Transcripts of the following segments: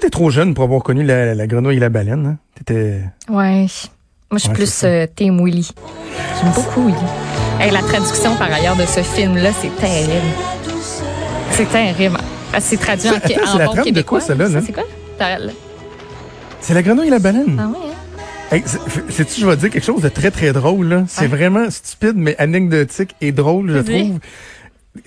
Toi, t'es trop jeune pour avoir connu la, la grenouille et la baleine. Hein? T'étais. Ouais. Moi, je suis Ouais, plus euh, Team Willy. J'aime beaucoup Willy. Hey, la traduction, par ailleurs, de ce film-là, c'est terrible. C'est terrible. Que C'est traduit en, Attends, c'est en la bon trame de quoi, celle-là, là? C'est quoi? C'est la grenouille et la baleine. Ah ouais, hein? Hey, sais-tu, je vais dire quelque chose de très, très drôle. là. C'est vraiment stupide, mais anecdotique et drôle, je trouve.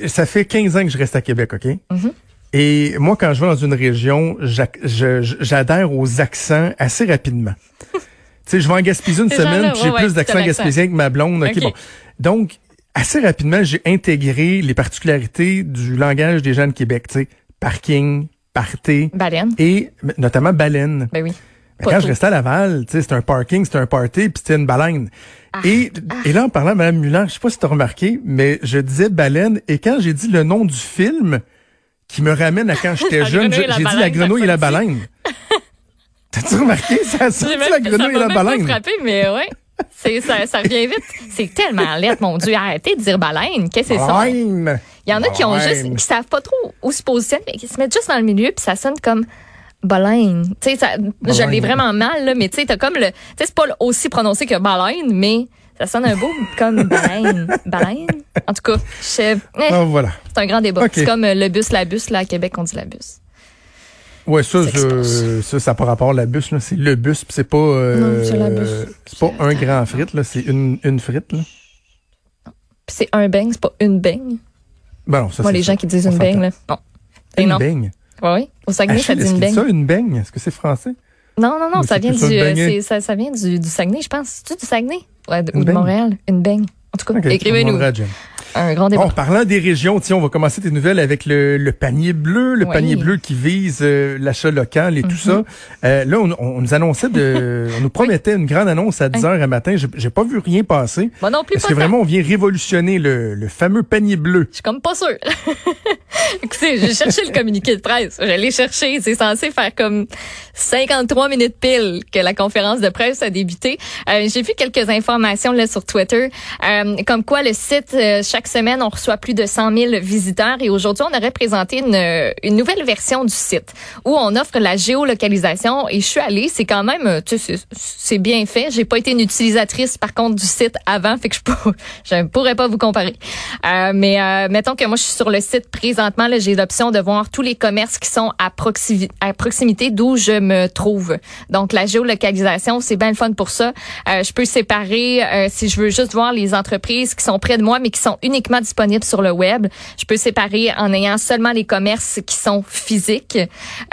Ça fait 15 ans que je reste à Québec, OK? Mhm. Et moi, quand je vais dans une région, j'adhère aux accents assez rapidement. tu sais, je vais en Gaspésie une semaine, puis j'ai ouais, plus ouais, d'accent gaspésien que ma blonde. OK, OK. bon. Donc, assez rapidement, j'ai intégré les particularités du langage des gens de Québec. Tu sais, parking, party Baleine. et notamment baleine. Ben oui. Mais quand tout. je restais à Laval, tu sais, c'était un parking, c'était un party, puis c'était une baleine. Ah. Et, et là, en parlant à Mme Mulan, je sais pas si tu as remarqué, mais je disais baleine, et quand j'ai dit le nom du film qui me ramène à quand j'étais jeune, j'ai dit la grenouille et la baleine. T'as-tu remarqué? Ça a sorti la grenouille et la baleine. frappé, mais ouais. C'est, ça, ça revient vite. C'est tellement lettre, mon Dieu. Arrêtez de dire baleine. Qu'est-ce que c'est ça? Il y en a qui ont juste, qui savent pas trop où se positionner, mais qui se mettent juste dans le milieu, puis ça sonne comme baleine. Tu sais, ça- je l'ai vraiment mal, là, mais tu sais, t'as comme le, tu sais, c'est pas aussi prononcé que baleine, mais ça sonne un beau comme baleine. Baleine? En tout cas, je- eh, Ah, voilà. c'est un grand débat. C'est comme euh, le bus, la bus, là, à Québec, on dit la bus. Ouais, ça, Ça je- ça, ça n'a pas rapport à la bus, là. C'est le bus, puis c'est pas, euh, Non, c'est la bus. c'est pas un grand frite, là. C'est une, une frite, là. Puis c'est un beigne, c'est pas une beigne. Bon, ça, Moi, c'est les ça. gens qui disent On une beigne, là. Non. Et Une non. beigne? Ouais, oui. Au Saguenay, ça Achille, dit une beigne. ça, une beigne? Est-ce que c'est français? Non, non, non, ça vient, du, euh, ça, ça vient du, du Saguenay, je pense. C'est-tu du Saguenay? Ouais, de- ou de? Montréal? Une beigne. En tout cas, écrivez-nous. Un grand débat. Bon, parlant des régions, tiens, on va commencer tes nouvelles avec le, le panier bleu, le Oui. panier bleu qui vise euh, l'achat local et tout Mhm. ça. Euh, là, on, on nous annonçait de, on nous promettait une grande annonce à 10 heures à matin. J'ai pas vu rien passer. Moi non plus, Est-ce que vraiment on vient révolutionner le, le fameux panier bleu? Je suis comme pas sûre. Écoutez, j'ai cherché le communiqué de presse. Je l'ai cherché. C'est censé faire comme 53 minutes pile que la conférence de presse a débuté. Euh, j'ai vu quelques informations là sur Twitter, euh, comme quoi le site euh, chaque semaine on reçoit plus de 100 000 visiteurs et aujourd'hui on aurait présenté une, euh, une nouvelle version du site où on offre la géolocalisation et je suis allée. C'est quand même, euh, tu sais, c'est- bien fait. J'ai pas été une utilisatrice par contre du site avant, fait que je peux, je pourrais pas vous comparer. Euh, mais euh, mettons que moi je suis sur le site présentement, j'ai l'option de voir tous les commerces qui sont à, à proximité d'où je me trouve. Donc la géolocalisation, c'est bien le fun pour ça. Euh, je peux séparer euh, si je veux juste voir les entreprises qui sont près de moi mais qui sont uniquement disponibles sur le web. Je peux séparer en ayant seulement les commerces qui sont physiques.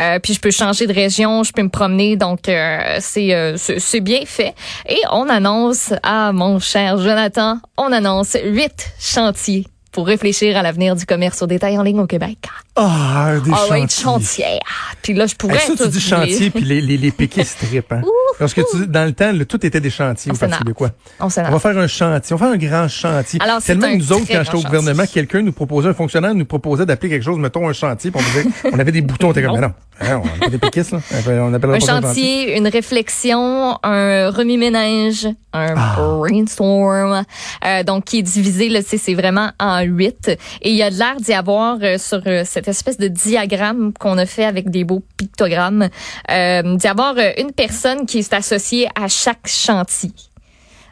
Euh, puis je peux changer de région, je peux me promener. Donc euh, c'est euh, c'est bien fait. Et on annonce, ah mon cher Jonathan, on annonce huit chantiers pour réfléchir à l'avenir du commerce au détail en ligne au Québec. Ah, des Ah ouais, chantiers. chantier. Ah, puis là, je pourrais... Hey, ça, tu dis chantier, puis les, les, les péquistes trippent, hein? Parce que tu, dans le temps, le- tout était des chantiers On au Parti québécois. On On va faire un chantier. On va faire un grand chantier. Alors, c'est Tellement un nous autres, quand j'étais au gouvernement, chantier. quelqu'un nous proposait, un fonctionnaire nous proposait d'appeler quelque chose, mettons un chantier, puis on disait, on avait des boutons, on était comme, mais non, hein, on pas des péquistes, là. On appelle Un chantier, une réflexion, un remue-ménage, un Ah. brainstorm, euh, donc qui est divisé, là, c'est c'est vraiment en huit. Et il y a de l'air d'y avoir euh, sur euh, cette espèce de diagramme qu'on a fait avec des beaux pictogrammes, euh, d'y avoir euh, une personne qui est associée à chaque chantier.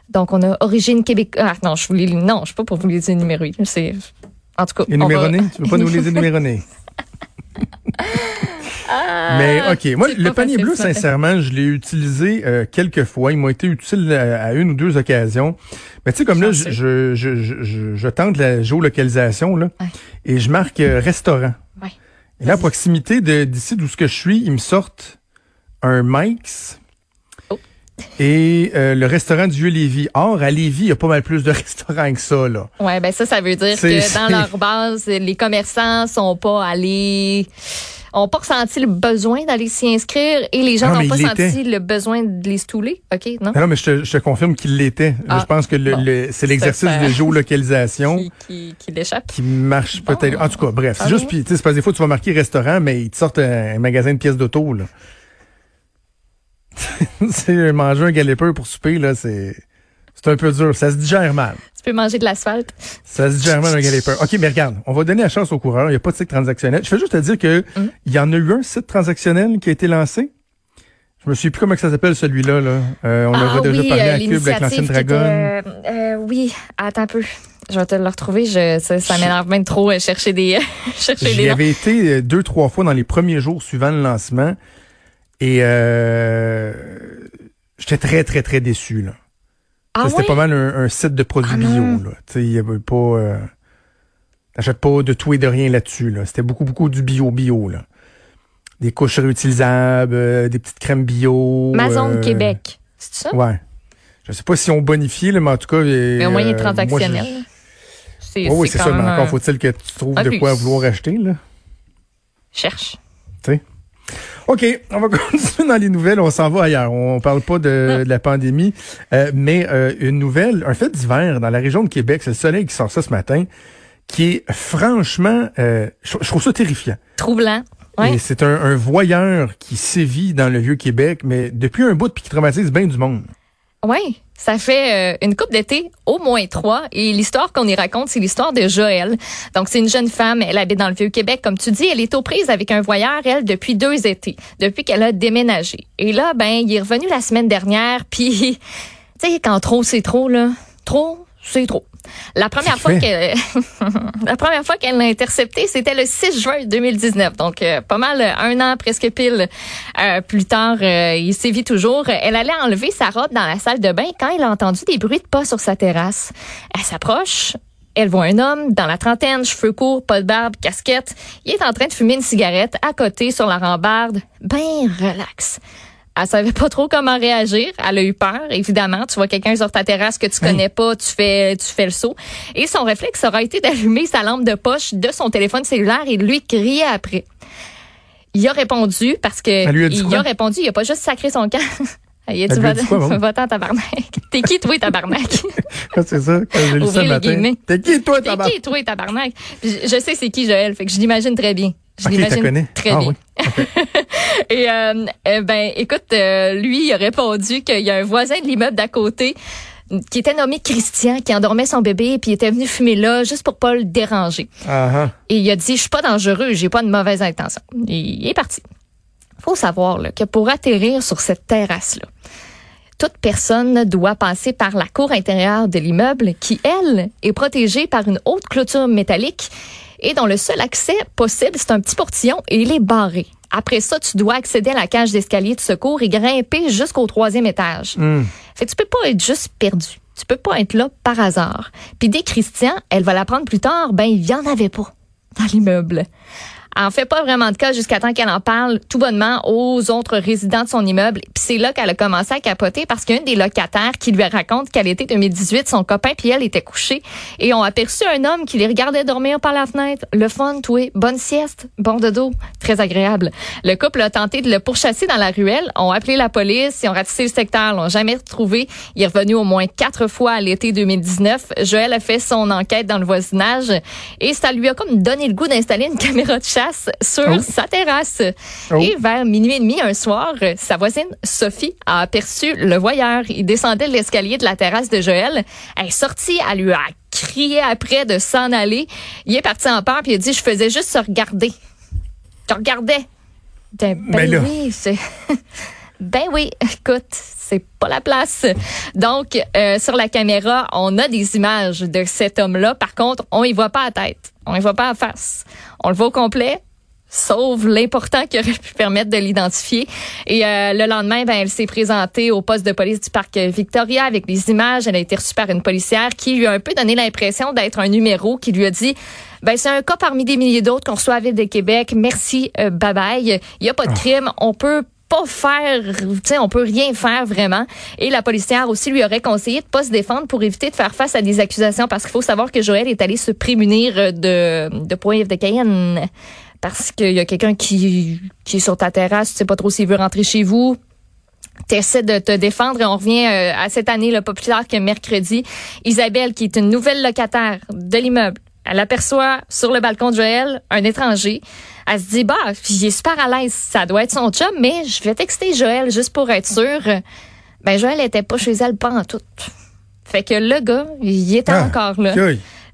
Donc on a origine Québec. Ah non, je voulais non, je suis pas pour vous les énumérer. C'est en tout cas. On va-? Tu veux pas nous les énuméronner? Mais OK, moi, le panier bleu, sincèrement, je l'ai utilisé euh, quelques fois. Ils m'ont été utiles à, à une ou deux occasions. Mais tu sais, comme là, je, je, je, je, je tente la géolocalisation, là, Ouais. et je marque euh, restaurant. Et là, à proximité d'ici d'où ce que je suis, ils me sortent un Mike's Oh. et euh, le restaurant du Vieux-Lévis. Or, à Lévis, il y a pas mal plus de restaurants que ça, là. Ouais, ben ça, ça veut dire que dans leur base, les commerçants sont pas allés, ont pas ressenti le besoin d'aller s'y inscrire et les gens Non, n'ont pas senti le besoin de les stouler. OK, non? Ah Non, mais je te, je te confirme qu'il l'était. Ah, je pense que le, bon. le- c'est l'exercice de géolocalisation Qui, qui, qui l'échappe. qui marche Bon. peut-être. En tout cas, bref, c'est Ah juste, puis, tu sais, c'est pas des fois tu vas marquer restaurant, mais ils te sortent un, un magasin de pièces d'auto, là. c'est manger un galépeur pour souper, là, c'est, C'est un peu dur. Ça se digère mal. Tu peux manger de l'asphalte. Ça se digère mal un galépeur. OK, mais regarde, on va donner la chance aux coureurs. Il n'y a pas de site transactionnel. Je fais juste te dire que Hum. il y en a eu un site transactionnel qui a été lancé. Je me souviens plus comment ça s'appelle celui-là. Là. Euh, on ah, a déjà oui, parlé euh, à Cube avec l'ancienne était, euh, euh, oui, attends un peu. Je vais te le retrouver. Je, ça, ça m'énerve même trop euh, chercher des chercher J'y avais été euh, deux, trois fois dans les premiers jours suivant le lancement. Et euh, j'étais très, très, très déçu. Là. Ah C'était pas mal un, un site de produits Ah bio. il y avait pas... Euh, T'achètes pas de tout et de rien là-dessus. Là. C'était beaucoup, beaucoup du bio-bio. Là. Des couches réutilisables, euh, des petites crèmes bio. Amazon euh, Québec. C'est ça? Ouais. Je sais pas si on bonifie, là, mais en tout cas... Mais au moyen euh, transactionnel. moi, C'est je- Oui, c'est ça. Mais encore un- faut-il que tu trouves un de quoi vouloir acheter. Là. Cherche. Tu sais? OK, on va continuer dans les nouvelles. On s'en va ailleurs. On parle pas de, de la pandémie, euh, mais euh, une nouvelle, un fait d'hiver dans la région de Québec. C'est le soleil qui sort ça ce matin, qui est franchement, euh, je, je trouve ça terrifiant. Troublant. Ouais. Et c'est un, un voyeur qui sévit dans le vieux Québec, mais depuis un bout puis qui traumatise bien du monde. Oui, ça fait euh, une coupe d'été, au moins trois. Et l'histoire qu'on y raconte, c'est l'histoire de Joël. Donc, c'est une jeune femme, elle habite dans le Vieux-Québec. Comme tu dis, elle est aux prises avec un voyeur, elle, depuis deux étés, depuis qu'elle a déménagé. Et là, ben, il est revenu la semaine dernière, puis, tu sais, quand trop, c'est trop, là. Trop, c'est trop. La première fois qu'elle la première fois qu'elle l'a intercepté, c'était le 6 juin 2019. Donc euh, pas mal euh, un an presque pile euh, plus tard, euh, il sévit toujours. Elle allait enlever sa robe dans la salle de bain quand elle a entendu des bruits de pas sur sa terrasse. Elle s'approche, elle voit un homme dans la trentaine, cheveux courts, pas de barbe, casquette. Il est en train de fumer une cigarette à côté sur la rambarde, ben relax. Elle savait pas trop comment réagir. Elle a eu peur, évidemment. Tu vois quelqu'un sur ta terrasse que tu connais pas, tu fais, tu fais le saut. Et son réflexe aura été d'allumer sa lampe de poche de son téléphone cellulaire et lui crier après. Il a répondu parce que a il a répondu. Il a pas juste sacré son camp. Il a dit Elle lui a dit quoi, bon? va-t'en tabarnak. T'es qui toi tabarnak? c'est ça, quand j'ai lu ça le matin. T'es qui, toi, T'es tabac? qui toi tabarnak? Je je sais c'est qui Joël, fait que je l'imagine très bien. Je Ok, l'imagine très Ah bien. oui. Et euh, eh ben, écoute, euh, lui, il a répondu qu'il y a un voisin de l'immeuble d'à côté qui était nommé Christian, qui endormait son bébé, puis il était venu fumer là, juste pour pas le déranger. Ah, ah. Et il a dit, je suis pas dangereux, j'ai pas de mauvaise intention. Et il est parti. Faut savoir là, que pour atterrir sur cette terrasse-là, toute personne doit passer par la cour intérieure de l'immeuble qui, elle, est protégée par une haute clôture métallique et dont le seul accès possible, c'est un petit portillon et il est barré. Après ça, tu dois accéder à la cage d'escalier de secours et grimper jusqu'au troisième étage. Hum. Fait que tu peux pas être juste perdu. Tu peux pas être là par hasard. Puis dès Christian, elle va l'apprendre plus tard, ben il y en avait pas dans l'immeuble. En fait pas vraiment de cas jusqu'à temps qu'elle en parle tout bonnement aux autres résidents de son immeuble. Puis c'est là qu'elle a commencé à capoter parce qu'un des locataires qui lui raconte qu'à l'été 2018, son copain puis elle étaient couchés et ont aperçu un homme qui les regardait dormir par la fenêtre. Le fun, tout bonne sieste, bon dodo, très agréable. Le couple a tenté de le pourchasser dans la ruelle, ont appelé la police, ils ont ratissé le secteur, l'ont jamais retrouvé. Il est revenu au moins quatre fois à l'été 2019. Joël a fait son enquête dans le voisinage et ça lui a comme donné le goût d'installer une caméra de chasse sur Oh. sa terrasse. Oh. Et vers minuit et demi un soir, sa voisine Sophie a aperçu le voyeur. Il descendait de l'escalier de la terrasse de Joël. Elle est sortie, elle lui a crié après de s'en aller. Il est parti en peur puis il a dit je faisais juste se regarder. Je regardais. Ben, ben là. oui, c'est Ben oui, écoute, c'est pas la place. Donc, euh, sur la caméra, on a des images de cet homme-là. Par contre, on y voit pas la tête. On y voit pas la face. On le voit au complet, sauf l'important qui aurait pu permettre de l'identifier. Et euh, le lendemain, ben, elle s'est présentée au poste de police du parc Victoria avec les images. Elle a été reçue par une policière qui lui a un peu donné l'impression d'être un numéro qui lui a dit ben c'est un cas parmi des milliers d'autres qu'on reçoit à Ville de Québec. Merci, euh, bye bye. Il y a pas de crime. On peut pas faire, tu sais, on peut rien faire vraiment. Et la policière aussi lui aurait conseillé de pas se défendre pour éviter de faire face à des accusations parce qu'il faut savoir que Joël est allé se prémunir de, de poivre de Cayenne parce qu'il y a quelqu'un qui, qui est sur ta terrasse, tu sais pas trop s'il veut rentrer chez vous. T'essaies de te défendre et on revient euh, à cette année, plus tard que mercredi. Isabelle, qui est une nouvelle locataire de l'immeuble, elle aperçoit sur le balcon de Joël un étranger. Elle se dit, bah, il est super à l'aise. Ça doit être son chum, mais je vais texter Joël juste pour être sûre. Ben, Joël était pas chez elle pas en tout. Fait que le gars, il est Ah, encore là.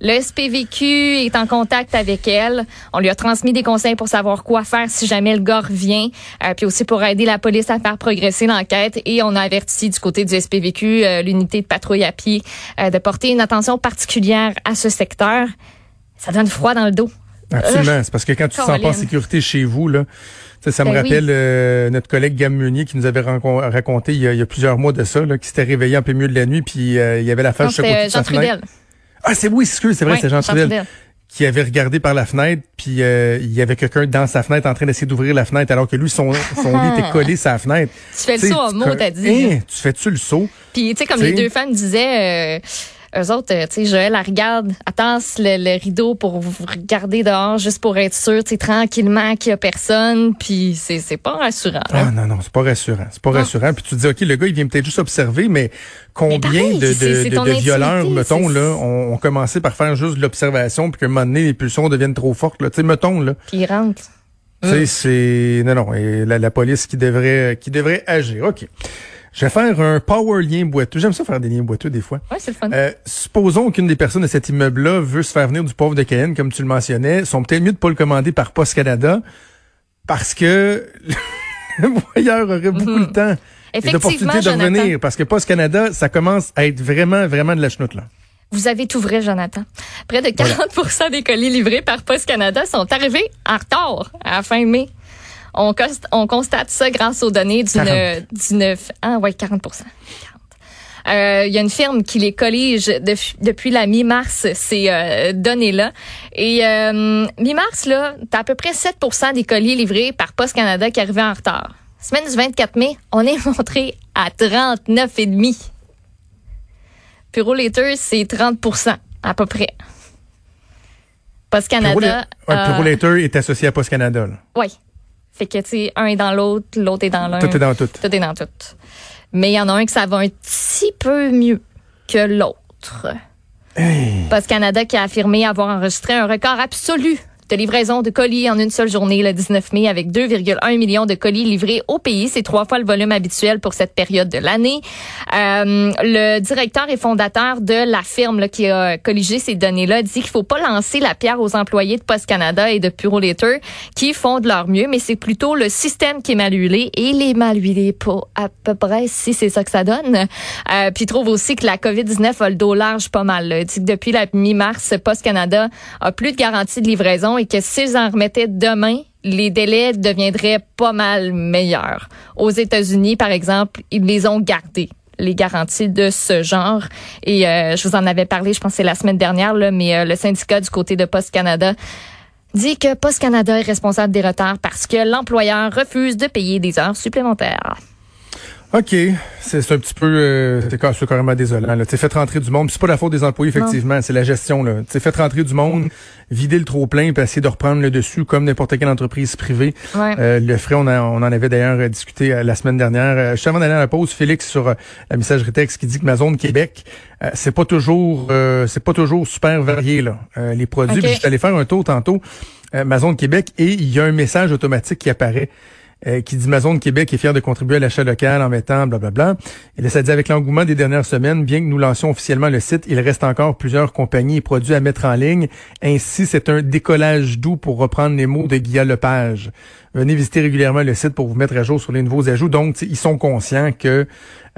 Le SPVQ est en contact avec elle. On lui a transmis des conseils pour savoir quoi faire si jamais le gars revient, euh, puis aussi pour aider la police à faire progresser l'enquête. Et on a averti du côté du SPVQ euh, l'unité de patrouille à pied euh, de porter une attention particulière à ce secteur. Ça donne froid dans le dos. Absolument. C'est parce que quand tu te sens pas en sécurité chez vous, là, ça, me Ben oui. rappelle euh, notre collègue Gam Meunier qui nous avait raconté il y, a, il y a plusieurs mois de ça, là, qui s'était réveillé en plein milieu de la nuit, puis euh, il y avait la face sur sa Jean Trudel. Ah, c'est oui, c'est c'est vrai, c'est Jean, Jean Trudel, Trudel. qui avait regardé par la fenêtre, puis euh, il y avait quelqu'un dans sa fenêtre en train d'essayer d'ouvrir la fenêtre, alors que lui, son, son lit était collé la fenêtre. Tu fais le saut en mot, t'as dit. Hein, tu fais-tu le saut? Puis, tu sais, comme T'sais. les deux femmes disaient, euh, eux autres, euh, tu sais, Joël, elle regarde, tasse le, le rideau pour vous regarder dehors, juste pour être sûr, tu sais, tranquillement qu'il y a personne. Puis, c'est c'est pas rassurant. là. Ah non, non, c'est pas rassurant. C'est pas rassurant. Puis tu te dis, OK, le gars, il vient peut-être juste observer, mais combien pareil, de, de, de- de violeurs, mettons, là, ont, ont commencé par faire juste de l'observation, puis qu'à un moment donné, les pulsions deviennent trop fortes. Là. Tu sais, mettons, là. Puis, il rentre. Tu sais, c'est... Non, non, et la, la police qui devrait, qui devrait agir. OK. Je vais faire un power lien boiteux. J'aime ça faire des liens boiteux des fois. Ouais, c'est le fun. Euh, supposons qu'une des personnes de cet immeuble-là veut se faire venir du pauvre de Cayenne, comme tu le mentionnais. sont peut-être mieux de pas le commander par Post Canada parce que le voyeur aurait beaucoup le temps et d'opportunités de revenir. Parce que Post Canada, ça commence à être vraiment, vraiment de la chenoute, là. Vous avez tout vrai, Jonathan. Près de 40% des colis livrés par Post Canada sont arrivés en retard à la fin mai. On, on constate ça grâce aux données d'une 40. d'une ah ouais 40 40. Euh, Il y a une firme qui les collige depuis la mi-mars ces euh, données-là. Et euh, mi-mars, là, t'as à peu près 7% des colis livrés par Post Canada qui arrivaient en retard. Semaine du 24 mai, on est montré à 39,5 Puro Later, c'est 30% à peu près. Post Canada. Ouais, Puro Later est associé à Post Canada, là. Fait que, tu sais, un est dans l'autre, l'autre est dans l'un. Tout est dans tout. Tout est dans tout. Mais il y en a un que ça va un petit peu mieux que l'autre. Post Canada qui a affirmé avoir enregistré un record absolu de livraison de colis en une seule journée le 19 mai avec 2,1 millions de colis livrés au pays. C'est trois fois le volume habituel pour cette période de l'année. Euh, le directeur et fondateur de la firme là, qui a colligé ces données-là dit qu'il faut pas lancer la pierre aux employés de Post Canada et de Puro Later qui font de leur mieux, mais c'est plutôt le système qui est mal huilé et les mal huilés pas à peu près si c'est ça que ça donne. Euh, puis il trouve aussi que la COVID-19 a le dos large pas mal. Il dit que depuis la mi-mars, Post Canada a plus de garantie de livraison et que s'ils en remettaient demain, les délais deviendraient pas mal meilleurs. Aux États-Unis, par exemple, ils les ont gardés les garanties de ce genre. Et euh, je vous en avais parlé, je pense c'est la semaine dernière, là, mais euh, le syndicat du côté de Post Canada dit que Post Canada est responsable des retards parce que l'employeur refuse de payer des heures supplémentaires. OK. C'est un petit peu... Euh, c'est ca- c'est carrément désolant. Là. Tu Faites rentrer du monde. C'est pas la faute des employés, effectivement. C'est la gestion. là. Tu Faites rentrer du monde, vider le trop-plein, puis essayer de reprendre le dessus comme n'importe quelle entreprise privée. Ouais. Euh, le frais, on, a- on en avait d'ailleurs euh, discuté euh, la semaine dernière. Euh, juste avant d'aller à la pause, Félix sur la messagerie texte qui dit que ma zone Québec, euh, c'est pas toujours euh, c'est pas toujours super varié là. Euh, les produits. Ok. Puis J'étais allé faire un tour tantôt, euh, ma zone Québec, et il y a un message automatique qui apparaît. Euh, qui dit Maison de Québec est fier de contribuer à l'achat local en mettant blablabla. Et là, ça dit avec l'engouement des dernières semaines, bien que nous lancions officiellement le site, il reste encore plusieurs compagnies et produits à mettre en ligne. Ainsi, c'est un décollage doux pour reprendre les mots de Guillaume Lepage. Venez visiter régulièrement le site pour vous mettre à jour sur les nouveaux ajouts. Donc, ils sont conscients que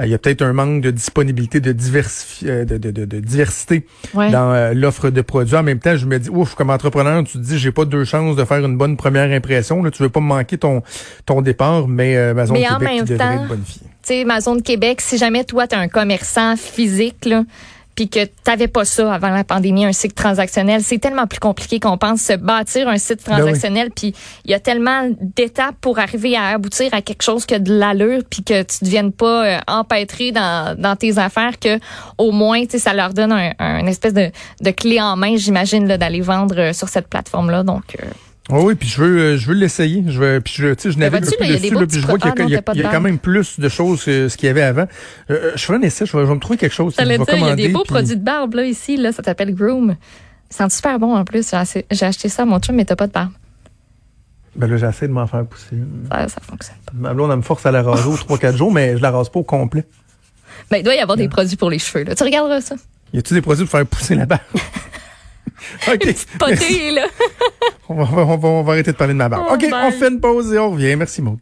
il y a peut-être un manque de disponibilité, de, diversifi- euh, de, de, de, de diversité Ouais. dans euh, l'offre de produits. En même temps, je me dis, ouf, comme entrepreneur, tu te dis, j'ai pas deux chances de faire une bonne première impression. Là, tu veux pas me manquer ton ton départ, mais euh, en Québec même temps, être bonne fille. tu sais, ma zone Québec, si jamais toi, tu es un commerçant physique, là, puis que t'avais pas ça avant la pandémie, un site transactionnel, c'est tellement plus compliqué qu'on pense se bâtir un site Ben oui. transactionnel, puis il y a tellement d'étapes pour arriver à aboutir à quelque chose qui a de l'allure, puis que tu deviennes pas euh, empêtré dans, dans tes affaires, que au moins, tu sais, ça leur donne un, un espèce de, de clé en main, j'imagine, là, d'aller vendre euh, sur cette plateforme-là. Donc, euh, Oui, oui, puis je veux, euh, je veux l'essayer. Je veux, puis je, tu sais, je navigue dessus, là, puis vois qu'il y a, ah, il y a- y quand même plus de choses que ce qu'il y avait avant. Euh, euh, je ferai un essai, je vais, je vais me trouver quelque chose. dire, il y a des beaux puis- produits de barbe, là, ici, là, ça s'appelle Groom. Sentent super bon en plus. J'ai acheté ça à mon chum, mais t'as pas de barbe. Ben là, j'essaie de m'en faire pousser. Ça, ça fonctionne pas. Ma blonde, elle me force à la raser aux 3-4 jours, mais je la rase pas au complet. Ben, il doit y avoir des produits pour les cheveux. Là. Tu regarderas ça. Y a-tu des produits pour faire pousser la barbe? OK. Potée, là. on, va, on, va, on va arrêter de parler de ma barbe. Oh, OK, bye. on fait une pause et on revient. Merci, Maud.